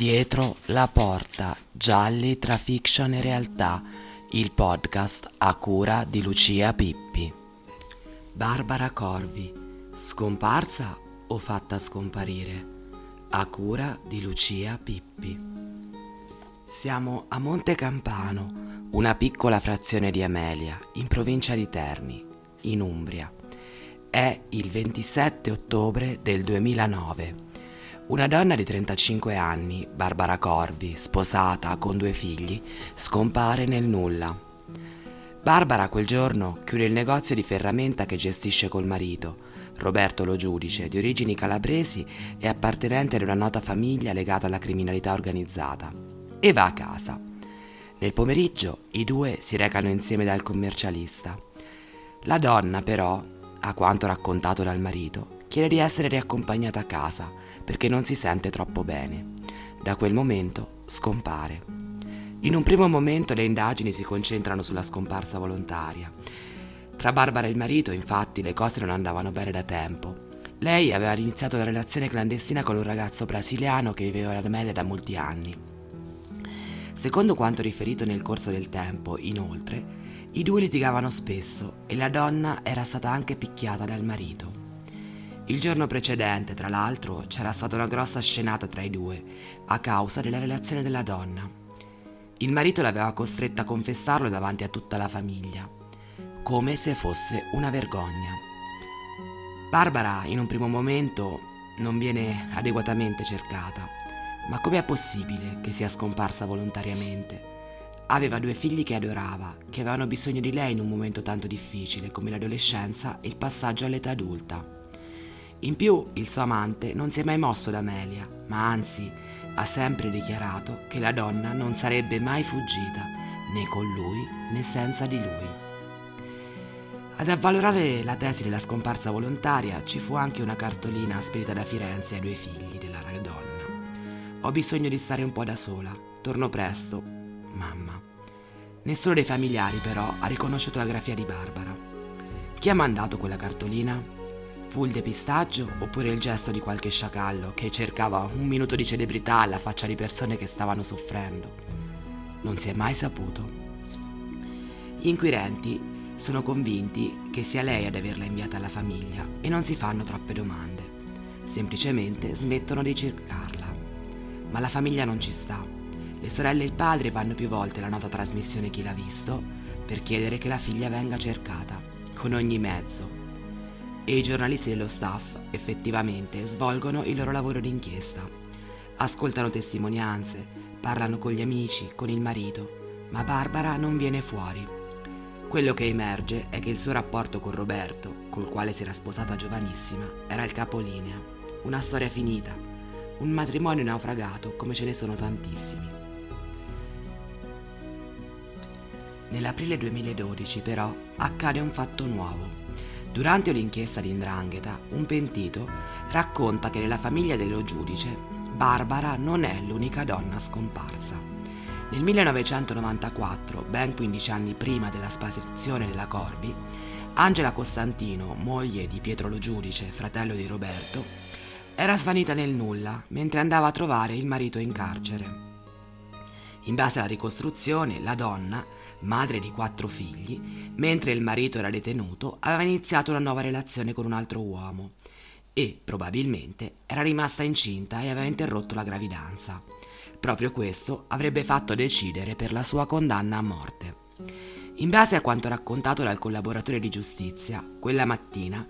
Dietro la porta, gialli tra fiction e realtà, il podcast a cura di Lucia Pippi. Barbara Corvi, scomparsa o fatta scomparire? A cura di Lucia Pippi. Siamo a Monte Campano, una piccola frazione di Amelia, in provincia di Terni, in Umbria. È il 27 ottobre del 2009 una donna di 35 anni, Barbara Corvi, sposata con due figli, scompare nel nulla. Barbara quel giorno chiude il negozio di ferramenta che gestisce col marito, Roberto Lo Giudice, di origini calabresi e appartenente ad una nota famiglia legata alla criminalità organizzata, e va a casa. Nel pomeriggio i due si recano insieme dal commercialista. La donna, però, a quanto raccontato dal marito, chiede di essere riaccompagnata a casa perché non si sente troppo bene. Da quel momento scompare. In un primo momento le indagini si concentrano sulla scomparsa volontaria. Tra Barbara e il marito, infatti, le cose non andavano bene da tempo. Lei aveva iniziato una relazione clandestina con un ragazzo brasiliano che viveva ad Amelia da molti anni. Secondo quanto riferito nel corso del tempo, inoltre, i due litigavano spesso e la donna era stata anche picchiata dal marito. Il giorno precedente, tra l'altro, c'era stata una grossa scenata tra i due, a causa della relazione della donna. Il marito l'aveva costretta a confessarlo davanti a tutta la famiglia, come se fosse una vergogna. Barbara, in un primo momento, non viene adeguatamente cercata, ma com'è possibile che sia scomparsa volontariamente? Aveva due figli che adorava, che avevano bisogno di lei in un momento tanto difficile come l'adolescenza e il passaggio all'età adulta. In più, il suo amante non si è mai mosso da Amelia, ma anzi ha sempre dichiarato che la donna non sarebbe mai fuggita, né con lui né senza di lui. Ad avvalorare la tesi della scomparsa volontaria ci fu anche una cartolina spedita da Firenze ai due figli della donna. Ho bisogno di stare un po' da sola, torno presto, mamma. Nessuno dei familiari però ha riconosciuto la grafia di Barbara. Chi ha mandato quella cartolina? Fu il depistaggio oppure il gesto di qualche sciacallo che cercava un minuto di celebrità alla faccia di persone che stavano soffrendo? Non si è mai saputo. Gli inquirenti sono convinti che sia lei ad averla inviata alla famiglia e non si fanno troppe domande. Semplicemente smettono di cercarla. Ma la famiglia non ci sta. Le sorelle e il padre vanno più volte alla nota trasmissione Chi l'ha visto per chiedere che la figlia venga cercata, con ogni mezzo, e i giornalisti dello staff effettivamente svolgono il loro lavoro d'inchiesta. Ascoltano testimonianze, parlano con gli amici, con il marito, ma Barbara non viene fuori. Quello che emerge è che il suo rapporto con Roberto, col quale si era sposata giovanissima, era il capolinea, una storia finita, un matrimonio naufragato come ce ne sono tantissimi. Nell'aprile 2012 però accade un fatto nuovo. Durante l'inchiesta di Indrangheta, un pentito racconta che nella famiglia dello giudice Barbara non è l'unica donna scomparsa. Nel 1994, ben 15 anni prima della sparizione della Corvi, Angela Costantino, moglie di Pietro Lo Giudice, fratello di Roberto, era svanita nel nulla mentre andava a trovare il marito in carcere. In base alla ricostruzione, la donna madre di quattro figli, mentre il marito era detenuto, aveva iniziato una nuova relazione con un altro uomo e, probabilmente, era rimasta incinta e aveva interrotto la gravidanza. Proprio questo avrebbe fatto decidere per la sua condanna a morte. In base a quanto raccontato dal collaboratore di giustizia, quella mattina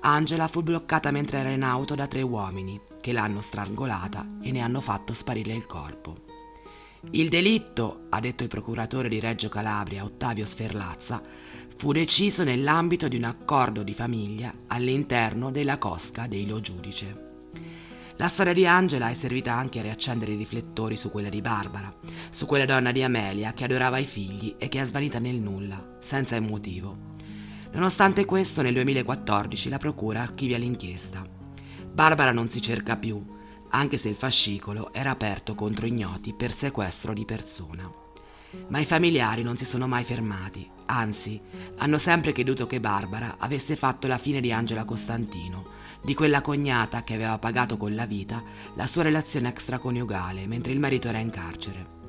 Angela fu bloccata mentre era in auto da tre uomini che l'hanno strangolata e ne hanno fatto sparire il corpo. Il delitto, ha detto il procuratore di Reggio Calabria Ottavio Sferlazza, fu deciso nell'ambito di un accordo di famiglia all'interno della cosca dei Lo Giudice. La storia di Angela è servita anche a riaccendere i riflettori su quella di Barbara, su quella donna di Amelia che adorava i figli e che è svanita nel nulla, senza un motivo. Nonostante questo, nel 2014 la procura archivia l'inchiesta. Barbara non si cerca più, anche se il fascicolo era aperto contro ignoti per sequestro di persona. Ma i familiari non si sono mai fermati, anzi, hanno sempre creduto che Barbara avesse fatto la fine di Angela Costantino, di quella cognata che aveva pagato con la vita la sua relazione extraconiugale mentre il marito era in carcere.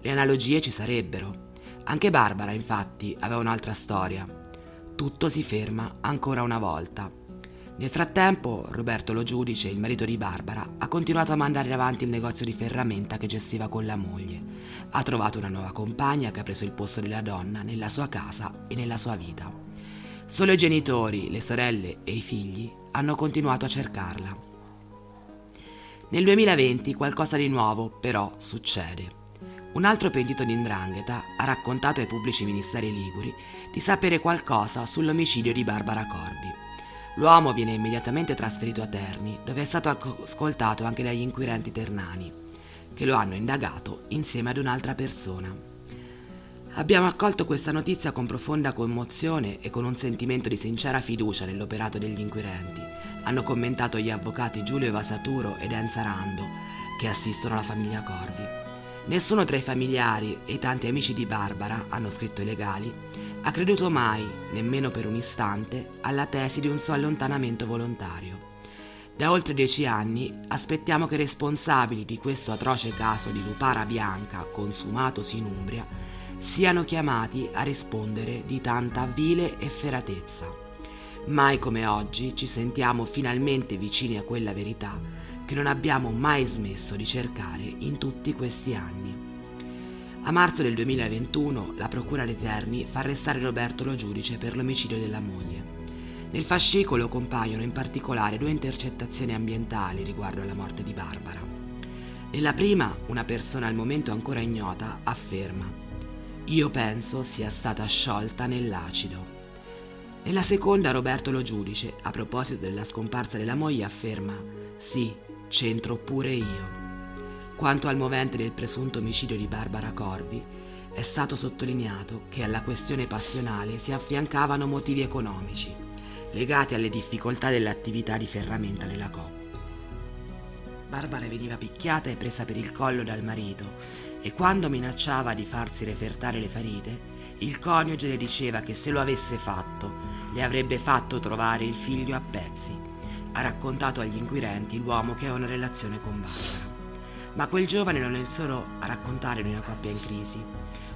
Le analogie ci sarebbero. Anche Barbara, infatti, aveva un'altra storia. Tutto si ferma ancora una volta nel frattempo, Roberto Lo Giudice, il marito di Barbara, ha continuato a mandare avanti il negozio di ferramenta che gestiva con la moglie. Ha trovato una nuova compagna che ha preso il posto della donna nella sua casa e nella sua vita. Solo i genitori, le sorelle e i figli hanno continuato a cercarla. Nel 2020 qualcosa di nuovo, però, succede. Un altro pentito di Indrangheta ha raccontato ai pubblici ministeri liguri di sapere qualcosa sull'omicidio di Barbara Corbi. L'uomo viene immediatamente trasferito a Terni, dove è stato ascoltato anche dagli inquirenti ternani, che lo hanno indagato insieme ad un'altra persona. Abbiamo accolto questa notizia con profonda commozione e con un sentimento di sincera fiducia nell'operato degli inquirenti, hanno commentato gli avvocati Giulio Evasaturo ed Enza Rando, che assistono la famiglia Corvi. Nessuno tra i familiari e i tanti amici di Barbara, hanno scritto i legali, ha creduto mai, nemmeno per un istante, alla tesi di un suo allontanamento volontario. Da oltre dieci anni aspettiamo che i responsabili di questo atroce caso di lupara bianca consumatosi in Umbria siano chiamati a rispondere di tanta vile efferatezza. Mai come oggi ci sentiamo finalmente vicini a quella verità che non abbiamo mai smesso di cercare in tutti questi anni. A marzo del 2021 la Procura dei Terni fa arrestare Roberto Lo Giudice per l'omicidio della moglie. Nel fascicolo compaiono in particolare due intercettazioni ambientali riguardo alla morte di Barbara. Nella prima, una persona al momento ancora ignota afferma Io penso sia stata sciolta nell'acido. Nella seconda, Roberto Lo Giudice, a proposito della scomparsa della moglie, afferma Sì, c'entro pure io. Quanto al movente del presunto omicidio di Barbara Corvi, è stato sottolineato che alla questione passionale si affiancavano motivi economici, legati alle difficoltà dell'attività di ferramenta della coppia. Barbara veniva picchiata e presa per il collo dal marito e quando minacciava di farsi refertare le ferite, il coniuge le diceva che se lo avesse fatto, le avrebbe fatto trovare il figlio a pezzi. Ha raccontato agli inquirenti l'uomo che ha una relazione con Barbara. Ma quel giovane non è il solo a raccontare di una coppia in crisi.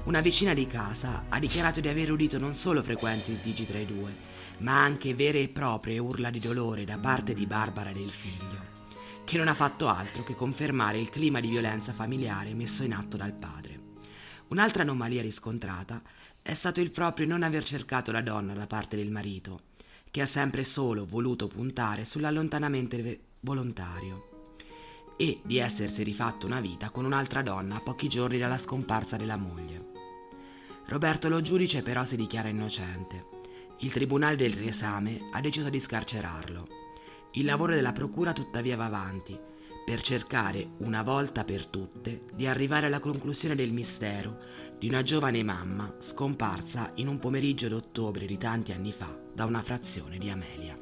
Una vicina di casa ha dichiarato di aver udito non solo frequenti litigi tra i due, ma anche vere e proprie urla di dolore da parte di Barbara e del figlio, che non ha fatto altro che confermare il clima di violenza familiare messo in atto dal padre. Un'altra anomalia riscontrata è stato il proprio non aver cercato la donna da parte del marito, che ha sempre solo voluto puntare sull'allontanamento volontario e di essersi rifatto una vita con un'altra donna a pochi giorni dalla scomparsa della moglie. Roberto Lo Giudice però si dichiara innocente. Il tribunale del riesame ha deciso di scarcerarlo. Il lavoro della procura tuttavia va avanti, per cercare una volta per tutte di arrivare alla conclusione del mistero di una giovane mamma scomparsa in un pomeriggio d'ottobre di tanti anni fa da una frazione di Amelia.